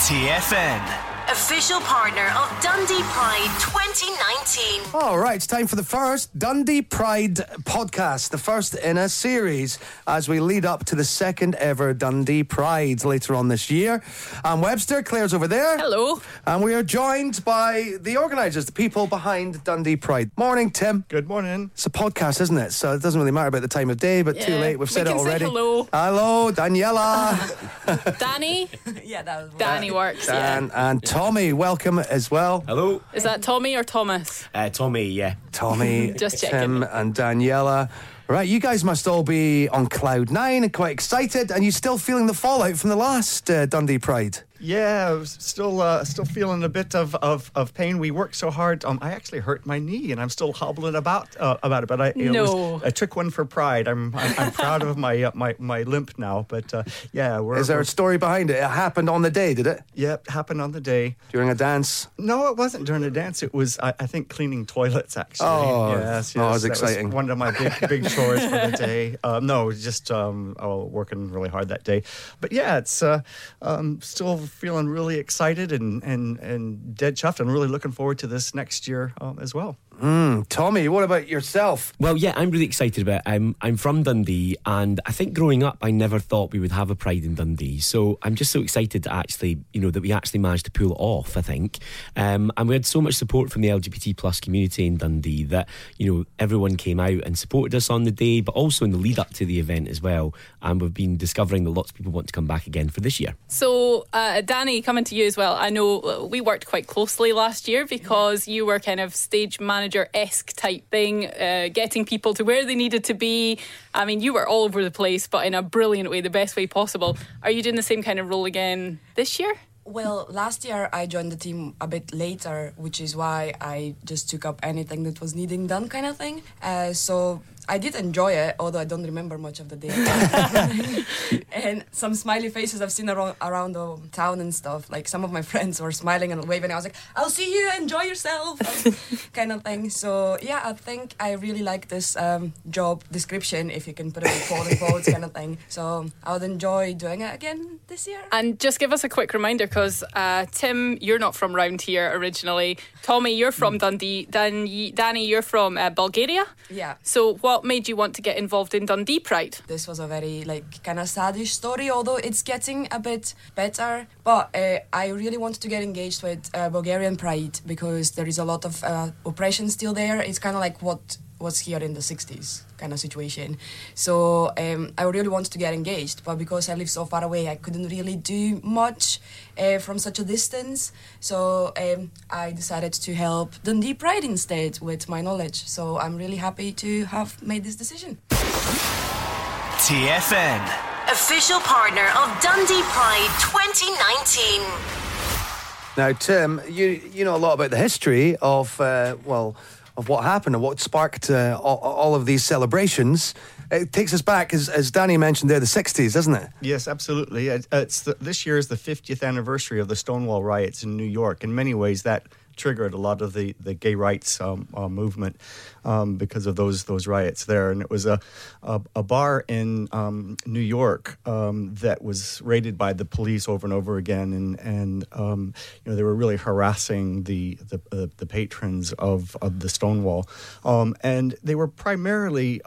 Tay FM. Official partner of Dundee Pride 2019. All right, it's time for the first Dundee Pride podcast, the first in a series as we lead up to the second ever Dundee Pride later on this year. I'm Webster, Claire's over there. Hello. And we are joined by the organisers, the people behind Dundee Pride. Morning, Tim. Good morning. It's a podcast, isn't it? So it doesn't really matter about the time of day, but too late. We've We said it can say already. hello. Hello, Daniela. Danny? Yeah, that was Danny works, yeah. and, and Tommy, welcome as well. Hello, Is that Tommy or Thomas? uh, Tommy. Yeah, Tommy, Just Tim, checking. and Daniela. Right, you guys must all be on cloud nine and quite excited, and you still feeling the fallout from the last uh, Dundee Pride. Yeah, I was still uh, still feeling a bit of, of, of pain. We worked so hard. Um, I actually hurt my knee, and I'm still hobbling about uh, about it. But I, it No. was a trick one for pride. I'm I'm, I'm proud of my uh, my my limp now. But uh, yeah, we're, Is there we're a story behind it? It happened on the day, did it? yeah happened on the day. During a dance? No, it wasn't during a dance. It was I, I think cleaning toilets actually. Oh, yes, yes. oh, it was that exciting. one of my big big chores for the day. Um, no, just um, oh, working really hard that day. But yeah, it's uh, um, still feeling really excited and and and dead chuffed. I'm really looking forward to this next year um, as well. Tommy, what about yourself? Well, yeah, I'm really excited about it. I'm, I'm from Dundee, and I think growing up, I never thought we would have a Pride in Dundee. So I'm just so excited to actually, you know, that we actually managed to pull it off, I think. Um, and we had so much support from the LGBT plus community in Dundee that, you know, everyone came out and supported us on the day, but also in the lead up to the event as well. And we've been discovering that lots of people want to come back again for this year. So, uh, Danny, coming to you as well. I know uh, we worked quite closely last year because you were kind of stage manager esque type thing, uh, getting people to where they needed to be. I mean, you were all over the place, but in a brilliant way, the best way possible. Are you doing the same kind of role again this year? Well, last year I joined the team a bit later, which is why I just took up anything that was needing done, kind of thing. Uh, so I did enjoy it, although I don't remember much of the day. and some smiley faces I've seen around, around the town and stuff. Like some of my friends were smiling and waving. I was like, "I'll see you. Enjoy yourself," kind of thing. So yeah, I think I really like this um, job description, if you can put it in quote unquote, kind of thing. So I would enjoy doing it again this year. And just give us a quick reminder because uh, Tim, you're not from round here originally. Tommy, you're from Dundee. Dan- Danny, you're from uh, Bulgaria. Yeah. So, what made you want to get involved in Dundee Pride? this was a very like kind of sadish story although it's getting a bit better but uh, i really wanted to get engaged with uh, bulgarian pride because there is a lot of uh, oppression still there it's kind of like what was here in the 60s kind of situation so um, i really wanted to get engaged but because i live so far away i couldn't really do much uh, from such a distance so um, i decided to help dundee pride instead with my knowledge so i'm really happy to have made this decision Tay FM. Official partner of Dundee Pride 2019. Now, Tim, you you know a lot about the history of uh, well of what happened and what sparked uh, all, all of these celebrations. It takes us back, as, as Danny mentioned there, the '60s, doesn't it? Yes, absolutely. It- It's the, this year is the 50th anniversary of the Stonewall riots in New York. In many ways, that triggered a lot of the, the gay rights um, uh, movement um, because of those those riots there. And it was a a, a bar in um, New York um, that was raided by the police over and over again, and and um, you know they were really harassing the the, uh, the patrons of of the Stonewall, um, and they were primarily.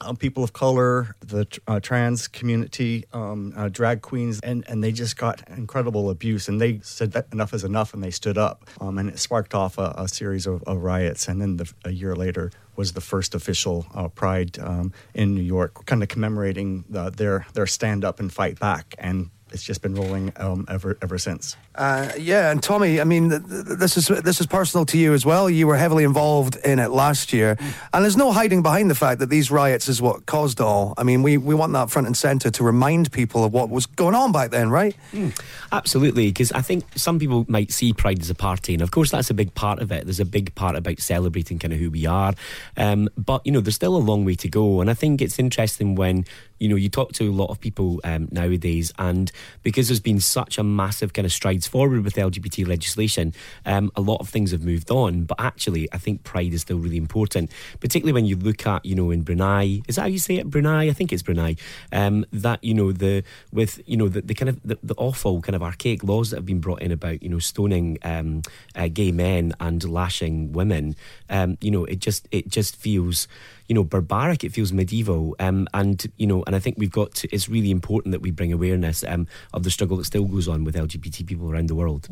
Um, people of color, the uh, trans community, um, uh, drag queens, and, and they just got incredible abuse. And they said that enough is enough, and they stood up. Um, and it sparked off a, a series of, of riots. And then the, a year later was the first official uh, Pride um, in New York, kind of commemorating the, their their stand up and fight back. And it's just been rolling um, ever ever since. Uh, yeah, and Tommy, I mean, th- th- this is this is personal to you as well. You were heavily involved in it last year, and there's no hiding behind the fact that these riots is what caused all. I mean, we, we want that front and centre to remind people of what was going on back then, right? Absolutely, because I think some people might see Pride as a party, and of course that's a big part of it. There's a big part about celebrating kind of who we are, um, but you know there's still a long way to go. And I think it's interesting when you know you talk to a lot of people um, nowadays, and because there's been such a massive kind of strides forward with LGBT legislation. Um, a lot of things have moved on, but actually, I think pride is still really important, particularly when you look at, you know, in Brunei, is that how you say it? Brunei? I think it's Brunei. Um, that, you know, the, with, you know, the, the kind of, the, the, awful kind of archaic laws that have been brought in about, you know, stoning um, uh, gay men and lashing women, um, you know, it just, it just feels, you know, barbaric. It feels medieval. Um, and, you know, and I think we've got to, it's really important that we bring awareness um, of the struggle that still goes on with LGBT people around the world.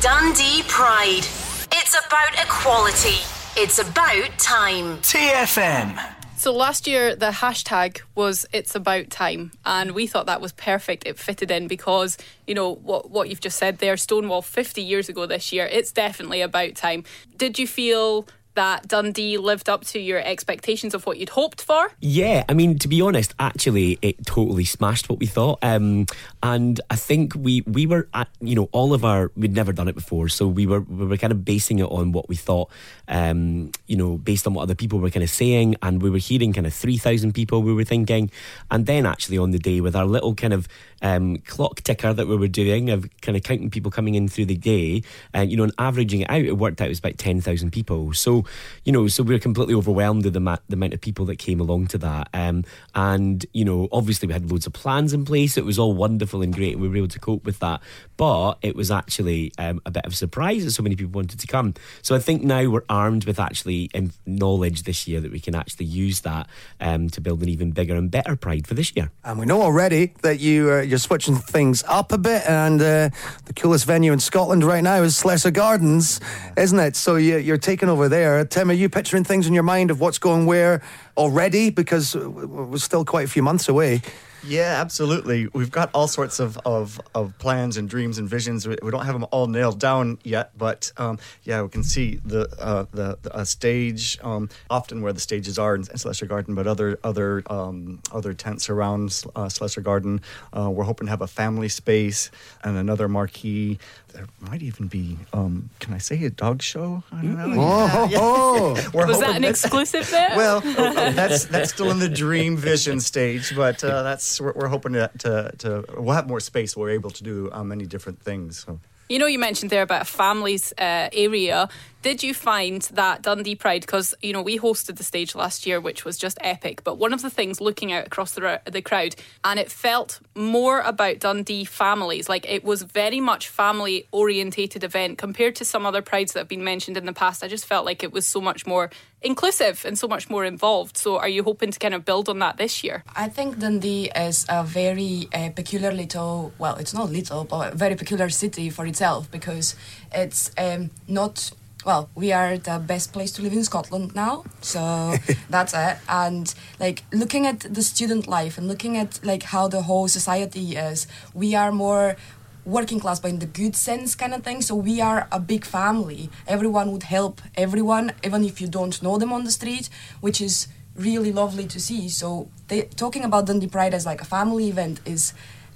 Dundee Pride. It's about equality. It's about time. Tay FM. So last year the hashtag was it's about time and we thought that was perfect it fitted in because you know what what you've just said there Stonewall 50 years ago this year it's definitely about time did you feel that Dundee lived up to your expectations of what you'd hoped for? Yeah, I mean, to be honest, actually, it totally smashed what we thought. Um, and I think we we were at, you know, all of our we'd never done it before, so we were we were kind of basing it on what we thought, um, you know, based on what other people were kind of saying, and we were hearing kind of three thousand people. We were thinking, and then actually on the day with our little kind of um, clock ticker that we were doing of kind of counting people coming in through the day, and you know, and averaging it out, it worked out it was about ten thousand people. So you know, so we were completely overwhelmed with the, ma- the amount of people that came along to that. Um, and, you know, obviously we had loads of plans in place. It was all wonderful and great. And we were able to cope with that. But it was actually um, a bit of a surprise that so many people wanted to come. So I think now we're armed with actually um, knowledge this year that we can actually use that um, to build an even bigger and better Pride for this year. And we know already that you uh, you're switching things up a bit, and uh, the coolest venue in Scotland right now is Slessor Gardens, isn't it? So you, you're taking over there. Uh, Tim, are you picturing things in your mind of what's going where already? Because we're still quite a few months away. Yeah, absolutely. We've got all sorts of, of, of plans and dreams and visions. We, we don't have them all nailed down yet, but um, yeah, we can see the uh, the, the stage um, often where the stages are in, in Slessor Garden, but other other um, other tents around uh, Slessor Garden. Uh, we're hoping to have a family space and another marquee. There might even be, um, can I say a dog show? I don't know. Oh, Yeah. oh, We're Was that hoping an exclusive there? well, oh, that's that's still in the dream vision stage, but uh, we're, we're hoping to, to, to we'll have more space. We're able to do uh, many different things. So. You know, you mentioned there about a families uh, area. Did you find that Dundee Pride? Because you know we hosted the stage last year, which was just epic. But one of the things, looking out across the the crowd, and it felt more about Dundee families. Like it was very much family orientated event compared to some other prides that have been mentioned in the past. I just felt like it was so much more inclusive and so much more involved. So, are you hoping to kind of build on that this year? I think Dundee is a very uh, peculiar little, well, it's not little, but a very peculiar city for itself because it's um, not. Well, we are the best place to live in Scotland now, so that's it. And like looking at the student life and looking at like how the whole society is, we are more working class but in the good sense kind of thing. So we are a big family. Everyone would help everyone even if you don't know them on the street which is really lovely to see. So they, talking about dundee pride as like a family event is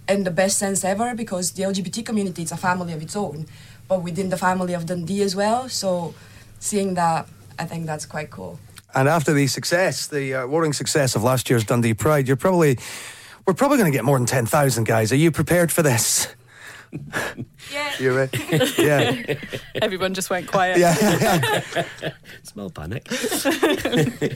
in the best sense ever because the lgbt community is a family of its own but within the family of dundee as well so seeing that i think that's quite cool And after the success, the uh, roaring success of last year's Dundee Pride, you're probably we're probably going to get more than ten thousand guys. Are you prepared for this? yeah You ready? yeah, Everyone just went quiet. yeah. Small panic.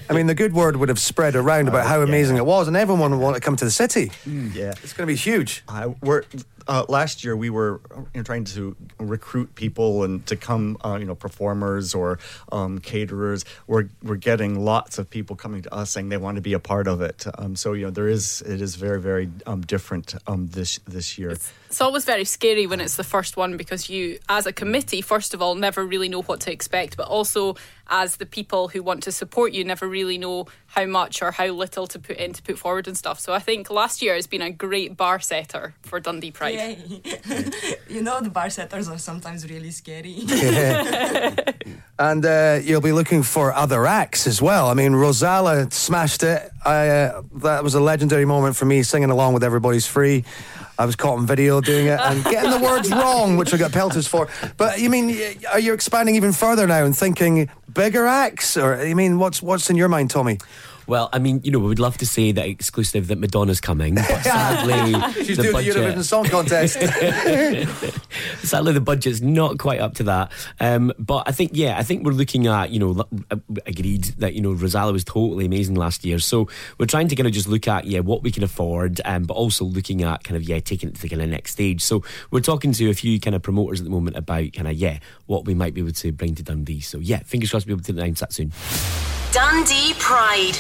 I mean, the good word would have spread around about how amazing it was, and everyone would want to come to the city. Yeah. It's going to be huge. Uh, we're uh, last year we were you know, trying to recruit people and to come, uh, you know, performers or um, caterers. We're we're getting lots of people coming to us saying they want to be a part of it. Um, so you know, there is it is very very um, different um, this this year. It's always very scary when it's the first one because you, as a committee, first of all, never really know what to expect, but also as the people who want to support you, never really know how much or how little to put in to put forward and stuff. So I think last year has been a great bar setter for Dundee Pride. Yay. you know the bar setters are sometimes really scary And uh, you'll be looking for other acts as well. I mean, Rosala smashed it. I, uh, that was a legendary moment for me singing along with Everybody's Free. I was caught on video doing it and getting the words wrong, which I got pelters for. But you mean, are you expanding even further now and thinking bigger acts? Or, I mean, what's, what's in your mind, Tommy? Well, I mean, you know, we would love to say that exclusive that Madonna's coming, but sadly, She's the doing budget, the Eurovision Song Contest. sadly the budget's not quite up to that. Um, but I think, yeah, I think we're looking at, you know, uh, agreed that you know Rosala was totally amazing last year, so we're trying to kind of just look at yeah what we can afford, um, but also looking at kind of yeah taking it to the kind of next stage. So we're talking to a few kind of promoters at the moment about kind of yeah what we might be able to bring to Dundee. So yeah, fingers crossed we'll be able to announce that soon. Dundee Pride.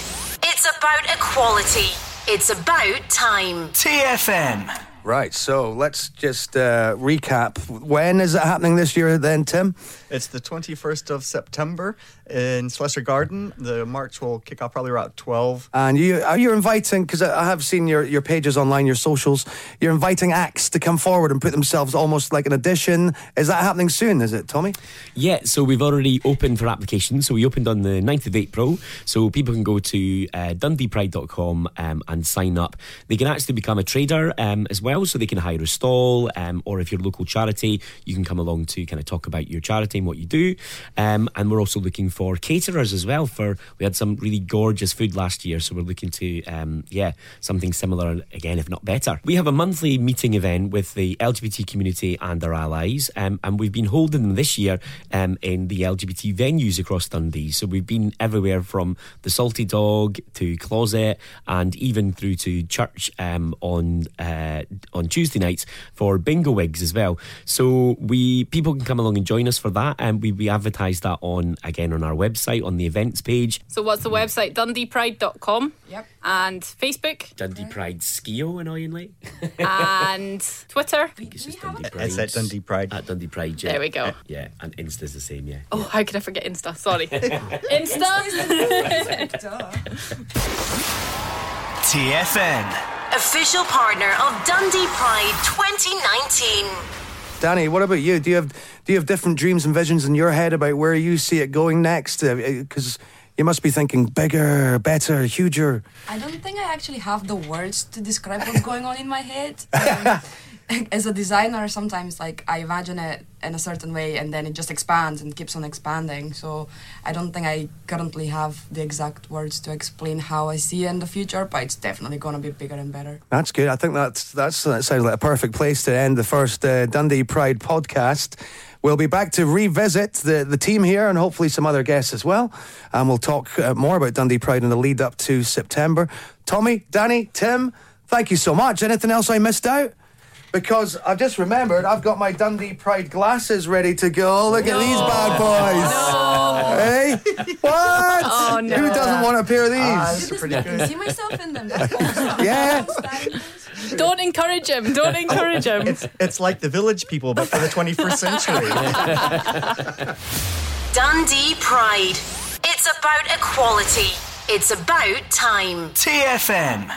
It's about equality. It's about time. Tay FM. right, so let's just uh, recap. When is it happening this year then, Tim? It's the 21st of September in Slessor Garden. The march will kick off probably around 12. And you are you inviting because I have seen your, your pages online, your socials. You're inviting acts to come forward and put themselves almost like an addition. Is that happening soon? Is it, Tommy? Yeah, so we've already opened for applications. So we opened on the 9th of April. So people can go to uh, dundeepride.com um, and sign up. They can actually become a trader um, as well. So they can hire a stall, um, or if you're a local charity, you can come along to kind of talk about your charity what you do. Um, and we're also looking for caterers as well. For we had some really gorgeous food last year, so we're looking to um, yeah something similar again, if not better. We have a monthly meeting event with the LGBT community and our allies, um, and we've been holding them this year um, in the LGBT venues across Dundee. So we've been everywhere from the Salty Dog to Closet, and even through to church um, on uh, on Tuesday nights for bingo wigs as well. So we people can come along and join us for that, and we we advertise that on again on our website on the events page. So what's the website? DundeePride.com. Yep. And Facebook Dundee Pride Skio, annoyingly. and Twitter. It's just We have Dundee Pride. It's at Dundee Pride. At Dundee Pride, yeah. There we go. Uh, yeah, and Insta's the same, yeah. Oh, how could I forget Insta? Sorry. Insta. Tay FM. Official partner of Dundee Pride 2019. Danny, what about you? Do you have do you have different dreams and visions in your head about where you see it going next? Because you must be thinking bigger, better, huger. I don't think I actually have the words to describe what's going on in my head. Um, as a designer, sometimes like I imagine it in a certain way, and then it just expands and keeps on expanding. So I don't think I currently have the exact words to explain how I see it in the future, but it's definitely gonna be bigger and better. That's good. I think that's that's that sounds like a perfect place to end the first uh, Dundee Pride podcast. We'll be back to revisit the, the team here and hopefully some other guests as well. And we'll talk uh, more about Dundee Pride in the lead up to September. Tommy, Danny, Tim, thank you so much. Anything else I missed out? Because I've just remembered I've got my Dundee Pride glasses ready to go. Look at these bad boys. No. Hey? What? Oh, no. Who doesn't want a pair of these? Ah, these are pretty I good. see myself in them. Yeah. Don't encourage him. Don't encourage him. It's, it's like the village people, but for the 21st century. Dundee Pride. It's about equality. It's about time. Tay FM.